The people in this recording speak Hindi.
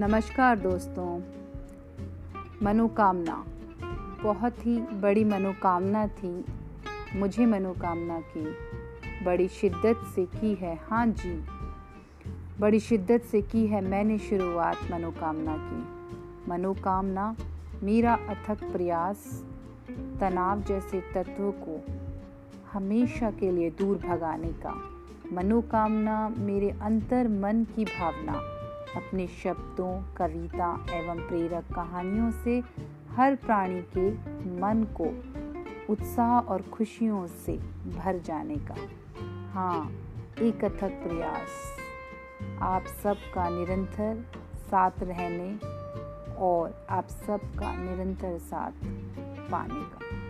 नमस्कार दोस्तों, मनोकामना। बहुत ही बड़ी मनोकामना थी, मुझे मनोकामना की। बड़ी शिद्दत से की है हाँ जी। बड़ी शिद्दत से की है मैंने शुरुआत मनोकामना की। मनोकामना, मेरा अथक प्रयास, तनाव जैसे तत्वों को हमेशा के लिए दूर भगाने का। मनोकामना मेरे अंतर मन की भावना अपने शब्दों, कविता एवं प्रेरक कहानियों से हर प्राणी के मन को उत्साह और खुशियों से भर जाने का। हाँ एक अथक प्रयास। आप सबका निरंतर साथ रहने और आप सबका निरंतर साथ पाने का।